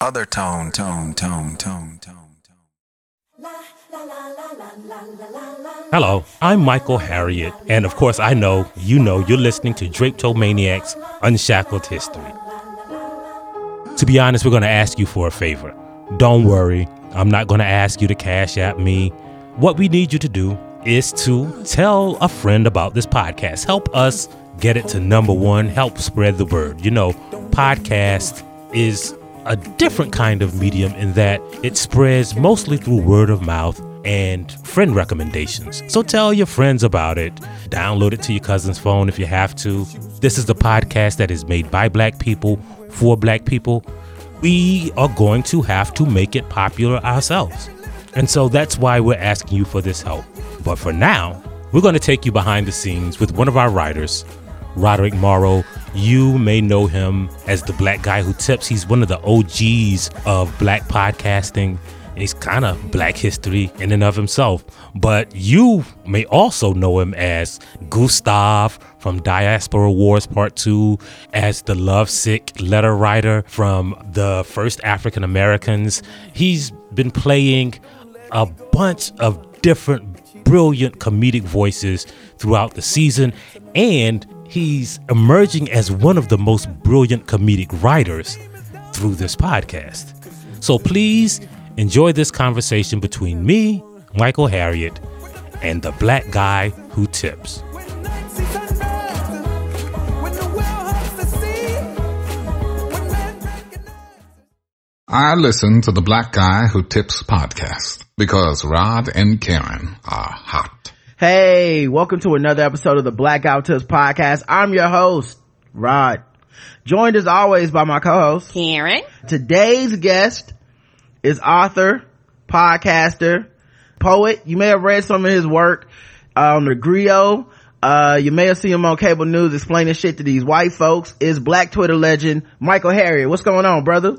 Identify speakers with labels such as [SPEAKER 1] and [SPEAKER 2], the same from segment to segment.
[SPEAKER 1] OtherTone, tone, tone, tone, tone, tone.
[SPEAKER 2] Hello, I'm Michael Harriot, and of course, I know you know you're listening to Drapetomaniax Unshackled History. To be honest, we're going to ask you for a favor. Don't worry, I'm not going to ask you to cash at me. What we need you to do is to tell a friend about this podcast. Help us get it to number one, help spread the word. You know, podcast is a different kind of medium in that it spreads mostly through word of mouth and friend recommendations. So tell your friends about it. Download it to your cousin's phone if you have to. This is the podcast that is made by black people for black people. We are going to have to make it popular ourselves. And so that's why we're asking you for this help. But for now, we're going to take you behind the scenes with one of our writers, Roderick Morrow. You may know him as the black guy who tips. He's one of the OGs of black podcasting. And he's kind of black history in and of himself. But you may also know him as Gustav from Diaspora Wars Part 2, as the lovesick letter writer from the first African Americans. He's been playing a bunch of different brilliant comedic voices throughout the season. And he's emerging as one of the most brilliant comedic writers through this podcast. So please enjoy this conversation between me, Michael Harriot, and the black guy who tips.
[SPEAKER 3] I listen to the Black Guy Who Tips podcast because Rod and Karen are hot.
[SPEAKER 4] Hey, welcome to another episode of the Blackout Tips podcast. I'm your host, Rod. Joined as always by my co-host,
[SPEAKER 5] Karen.
[SPEAKER 4] Today's guest is author, podcaster, poet. You may have read some of his work on the Grio. Uh, you may have seen him on cable news explaining shit to these white folks. Is black Twitter legend Michael Harriot. What's going on, brother?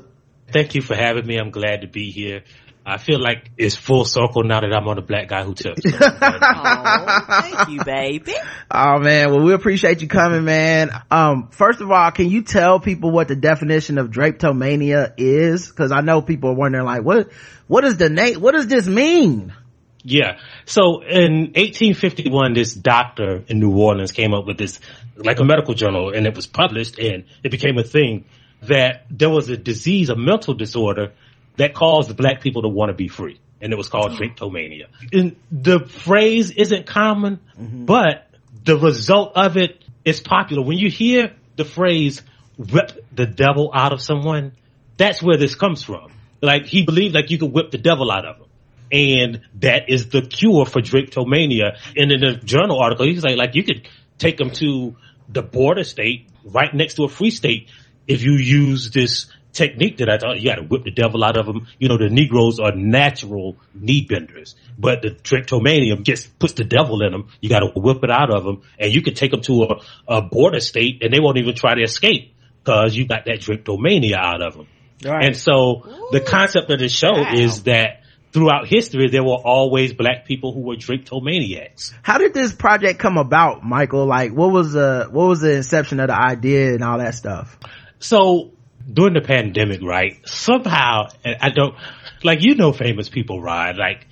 [SPEAKER 2] Thank you for having me. I'm glad to be here. I feel like it's full circle now that I'm on the black guy who tips.
[SPEAKER 5] Oh, thank you, baby.
[SPEAKER 4] Oh man, well we appreciate you coming, man. Um, first of all, can you tell people what the definition of drapetomania is? Because I know people are wondering, like, what what is the name? What does this mean?
[SPEAKER 2] Yeah. So in 1851, this doctor in New Orleans came up with this, like a medical journal, and it was published, and it became a thing that there was a disease, a mental disorder that caused black people to want to be free. And it was called drapetomania. And the phrase isn't common, mm-hmm. but the result of it is popular. When you hear the phrase whip the devil out of someone, that's where this comes from. Like he believed like you could whip the devil out of him. And that is the cure for drapetomania. And in the journal article, he's like, like you could take them to the border state right next to a free state if you use this technique that I thought you got to whip the devil out of them. You know, the Negroes are natural knee benders, but the drapetomania just puts the devil in them. You got to whip it out of them, and you can take them to a, a border state, and they won't even try to escape because you got that drapetomania out of them.
[SPEAKER 4] Right.
[SPEAKER 2] And so the concept of the show
[SPEAKER 5] Wow.
[SPEAKER 2] is that throughout history there were always black people who were drapetomaniacs.
[SPEAKER 4] How did this project come about, Michael? Like, what was the what was the inception of the idea and all that stuff?
[SPEAKER 2] So during the pandemic, right? Somehow, I don't like you know famous people, right? Like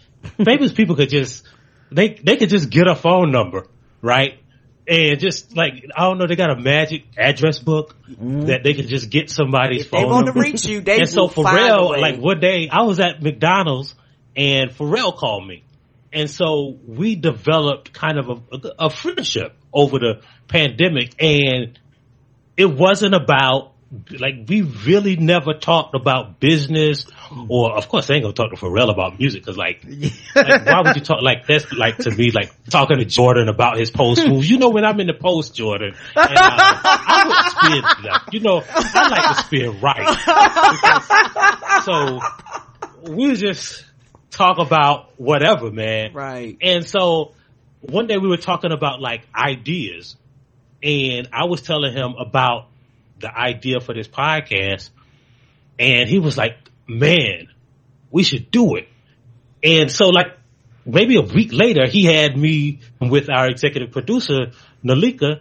[SPEAKER 2] famous people could just they they could just get a phone number, right? And just like I don't know, they got a magic address book mm-hmm. that they could just get somebody's
[SPEAKER 5] If they
[SPEAKER 2] phone
[SPEAKER 5] want to
[SPEAKER 2] number.
[SPEAKER 5] reach you, they
[SPEAKER 2] and so Pharrell, like one day I was at McDonald's and Pharrell called me. And so we developed kind of a, a friendship over the pandemic and it wasn't about like we really never talked about business or of course I ain't gonna talk to Pharrell about music because like, like why would you talk like that's like to me like talking to Jordan about his post moves you know when I'm in the post Jordan and, uh, I would spin left you know I like to spin right. Because- so we just talk about whatever man.
[SPEAKER 5] Right.
[SPEAKER 2] and so one day we were talking about like ideas and I was telling him about the idea for this podcast and he was like, man, we should do it. And so like maybe a week later, he had me with our executive producer, Nalika,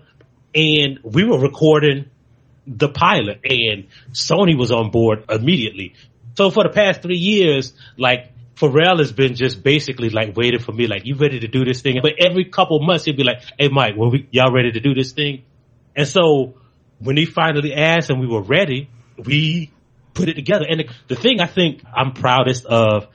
[SPEAKER 2] and we were recording the pilot and Sony was on board immediately. So for the past three years, like Pharrell has been just basically like waiting for me, like, you ready to do this thing? But every couple months he'd be like, hey Mike, when we, y'all ready to do this thing? And so when he finally asked and we were ready, we put it together. And the, the thing I think I'm proudest of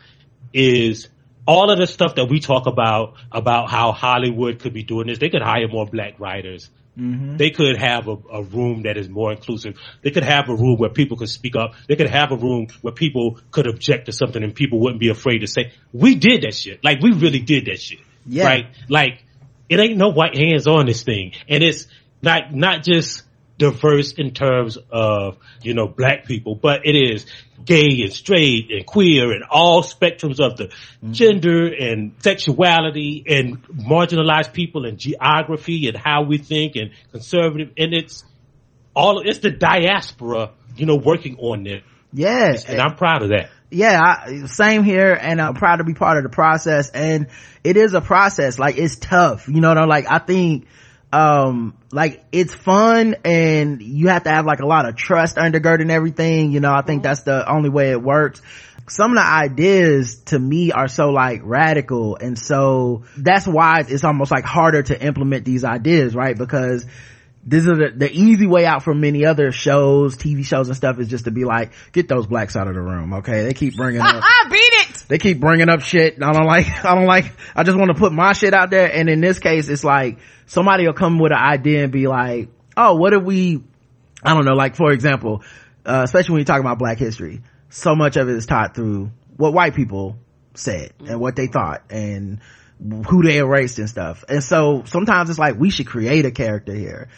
[SPEAKER 2] is all of the stuff that we talk about, about how Hollywood could be doing this. They could hire more black writers. Mm-hmm. They could have a, a room that is more inclusive. They could have a room where people could speak up. They could have a room where people could object to something and people wouldn't be afraid to say, we did that shit. Like we really did that shit.
[SPEAKER 4] Yeah.
[SPEAKER 2] Right? Like it ain't no white hands on this thing. And it's not, not just diverse in terms of, you know, black people, but it is gay and straight and queer and all spectrums of the mm-hmm. gender and sexuality and marginalized people and geography and how we think and conservative. And it's all, it's the diaspora, you know, working on this.
[SPEAKER 4] Yeah.
[SPEAKER 2] And I'm proud of that.
[SPEAKER 4] yeah I, same here and i'm proud to be part of the process and it is a process like it's tough you know what i'm like i think um like it's fun and you have to have like a lot of trust undergirding everything you know i think that's the only way it works some of the ideas to me are so like radical and so that's why it's almost like harder to implement these ideas right because this is the, the easy way out for many other shows, TV shows and stuff is just to be like, get those blacks out of the room. Okay. They keep bringing up,
[SPEAKER 5] I beat.
[SPEAKER 4] They keep bringing up shit. I don't like, I don't like, I just want to put my shit out there. And in this case, it's like somebody will come with an idea and be like, oh, what if we, I don't know, like for example, uh, especially when you talk about black history, so much of it is taught through what white people said and what they thought and who they erased and stuff. And so sometimes it's like we should create a character here.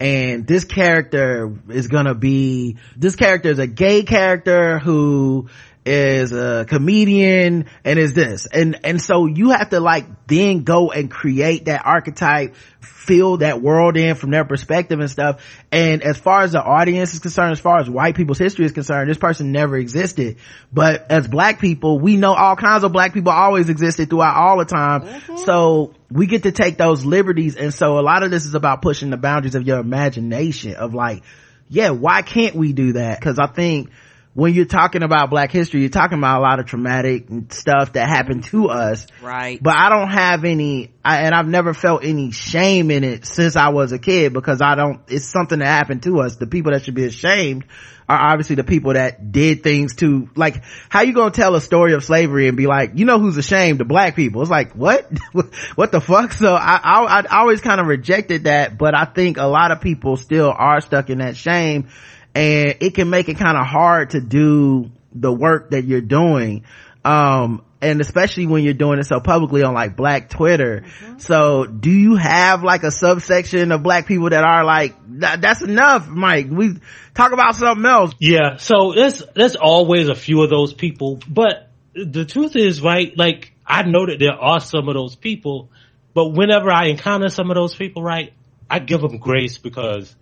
[SPEAKER 4] And this character is gonna be, this character is a gay character who is a comedian and is this. And, and so you have to like then go and create that archetype, fill that world in from their perspective and stuff. And as far as the audience is concerned, as far as white people's history is concerned, this person never existed. But as black people, we know all kinds of black people always existed throughout all the time. Mm-hmm. So we get to take those liberties. And so a lot of this is about pushing the boundaries of your imagination of like, yeah, why can't we do that? Cause I think when you're talking about black history, you're talking about a lot of traumatic stuff that happened to us
[SPEAKER 5] Right.
[SPEAKER 4] but I don't have any, I, and I've never felt any shame in it since I was a kid because I don't, it's something that happened to us. The people that should be ashamed are obviously the people that did things to, like, how you gonna tell a story of slavery and be like, you know who's ashamed? The black people. It's like, what? what the fuck? So I, I, I always kind of rejected that, but I think a lot of people still are stuck in that shame and it can make it kind of hard to do the work that you're doing. Um and especially when you're doing it so publicly on like black twitter. So do you have like a subsection of black people that are like that's enough mike. We talk about something else.
[SPEAKER 2] Yeah, so there's there's always a few of those people, but the truth is, right? Like I know that there are some of those people, but whenever I encounter some of those people, right, I give them grace because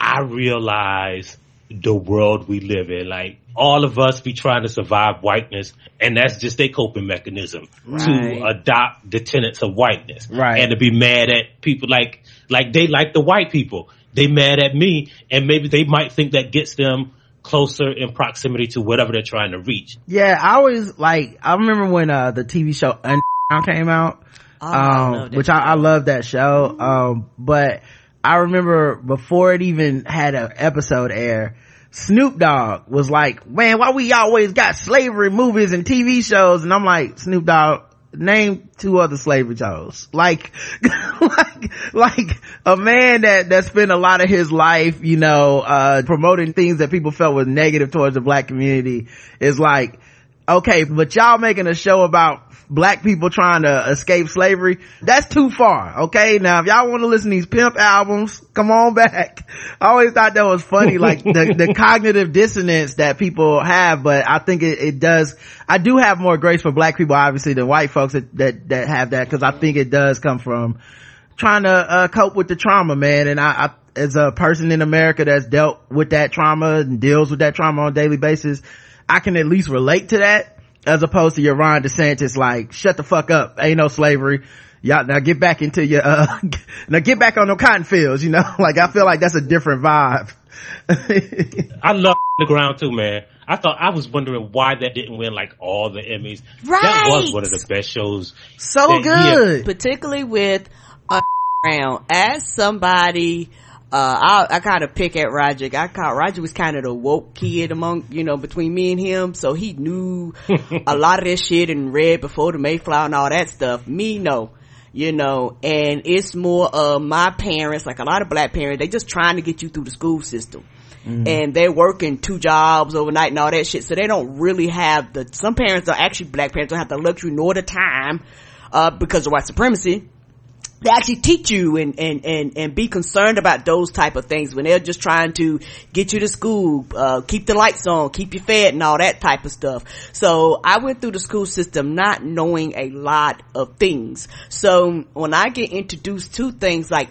[SPEAKER 2] I realize the world we live in. Like all of us be trying to survive whiteness, and that's just a coping mechanism
[SPEAKER 5] Right.
[SPEAKER 2] to adopt the tenets of whiteness,
[SPEAKER 4] Right.
[SPEAKER 2] And to be mad at people like like they like the white people. They mad at me, and maybe they might think that gets them closer in proximity to whatever they're trying to reach.
[SPEAKER 4] yeah i always like i remember when uh the tv show Un- came out
[SPEAKER 5] Oh,
[SPEAKER 4] um,
[SPEAKER 5] love
[SPEAKER 4] which I, I love that show. Um, but I remember before it even had an episode air, Snoop Dogg was like, man, why we always got slavery movies and TV shows? And I'm like, Snoop Dogg, name two other slavery shows. Like, like, like a man that, that spent a lot of his life, you know, uh, promoting things that people felt was negative towards the black community is like, okay, but y'all making a show about black people trying to escape slavery, that's too far, okay? Now, if y'all want to listen to these pimp albums, come on back. I always thought that was funny, like the, the cognitive dissonance that people have, but I think it, it does, I do have more grace for black people, obviously, than white folks that, that, that have that, cause I think it does come from trying to uh, cope with the trauma, man. And I, I, as a person in America that's dealt with that trauma and deals with that trauma on a daily basis, I can at least relate to that as opposed to your Ron DeSantis like, shut the fuck up. Ain't no slavery. y'all now get back into your uh now get back on the cotton fields you know like i feel like that's a different vibe
[SPEAKER 2] I love the ground too, man. I thought I was wondering why that didn't win like all the Emmys.
[SPEAKER 5] Right.
[SPEAKER 2] That was one of the best shows.
[SPEAKER 4] so
[SPEAKER 2] that year.
[SPEAKER 4] good
[SPEAKER 5] particularly with a around as somebody uh, I, I kind of pick at Roger. I caught Roger was kind of the woke kid among, you know, between me and him. So he knew a lot of this shit and read before the Mayflower and all that stuff. Me, no. You know, and it's more of my parents, like a lot of black parents, they just trying to get you through the school system. And they're working two jobs overnight and all that shit. So they don't really have the, some parents are actually black parents don't have the luxury nor the time, uh, because of white supremacy they actually teach you and, and, and, and be concerned about those type of things when they're just trying to get you to school, uh, keep the lights on, keep you fed and all that type of stuff. So I went through the school system not knowing a lot of things. So when I get introduced to things like,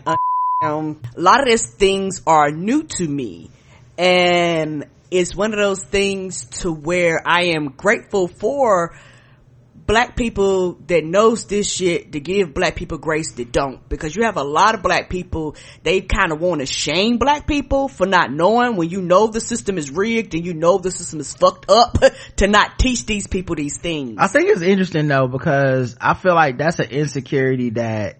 [SPEAKER 5] um, a lot of these things are new to me and it's one of those things to where I am grateful for black people that knows this shit to give black people grace that don't because you have a lot of black people they kind of want to shame black people for not knowing when you know the system is rigged and you know the system is fucked up to not teach these people these things
[SPEAKER 4] I think it's interesting though because I feel like that's an insecurity that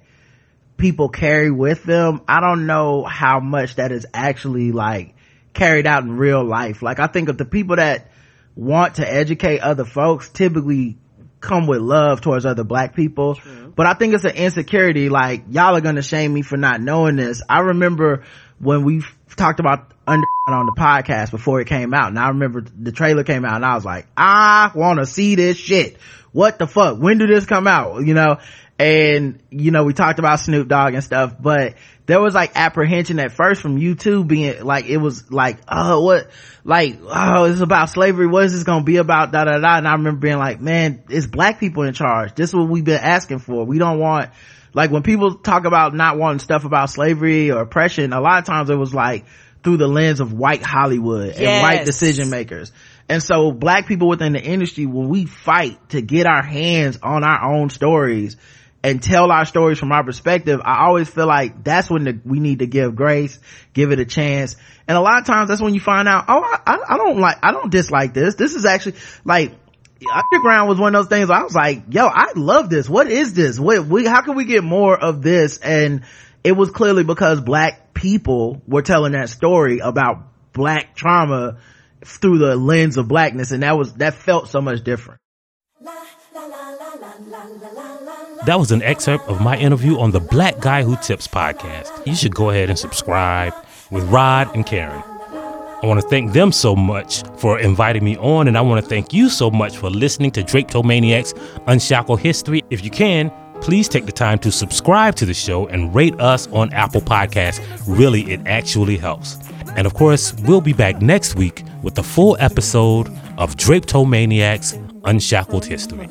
[SPEAKER 4] people carry with them. I don't know how much that is actually like carried out in real life. Like I think of the people that want to educate other folks typically come with love towards other black people. But I think it's an insecurity like y'all are gonna shame me for not knowing this. I remember when we talked about under on the podcast before it came out and I remember the trailer came out and I was like, I want to see this shit. What the fuck? When did this come out? You know? And, you know, we talked about Snoop Dogg and stuff, but there was like apprehension at first from you too being like, it was like, oh, what, like, oh, it's about slavery. What is this going to be about? Da, da, da. And I remember being like, man, it's black people in charge. This is what we've been asking for. We don't want, like when people talk about not wanting stuff about slavery or oppression, a lot of times it was like through the lens of white Hollywood and white decision makers. And so black people within the industry, when we fight to get our hands on our own stories and tell our stories from our perspective, I always feel like that's when the, we need to give grace, give it a chance. And a lot of times that's when you find out, oh, I, I- don't like, I don't dislike this. This is actually like, underground was one of those things I was like, yo, I love this. What is this? What, we, how can we get more of this? And it was clearly because black people were telling that story about black trauma through the lens of blackness. And that was, that felt so much different.
[SPEAKER 2] That was an excerpt of my interview on the Black Guy Who Tips podcast. You should go ahead and subscribe with Rod and Karen. I want to thank them so much for inviting me on, and I want to thank you so much for listening to Drapetomaniax unshackle History. If you can, please take the time to subscribe to the show and rate us on Apple Podcasts. Really, it actually helps. And of course, we'll be back next week with the full episode of Drapetomaniax Unshackled History.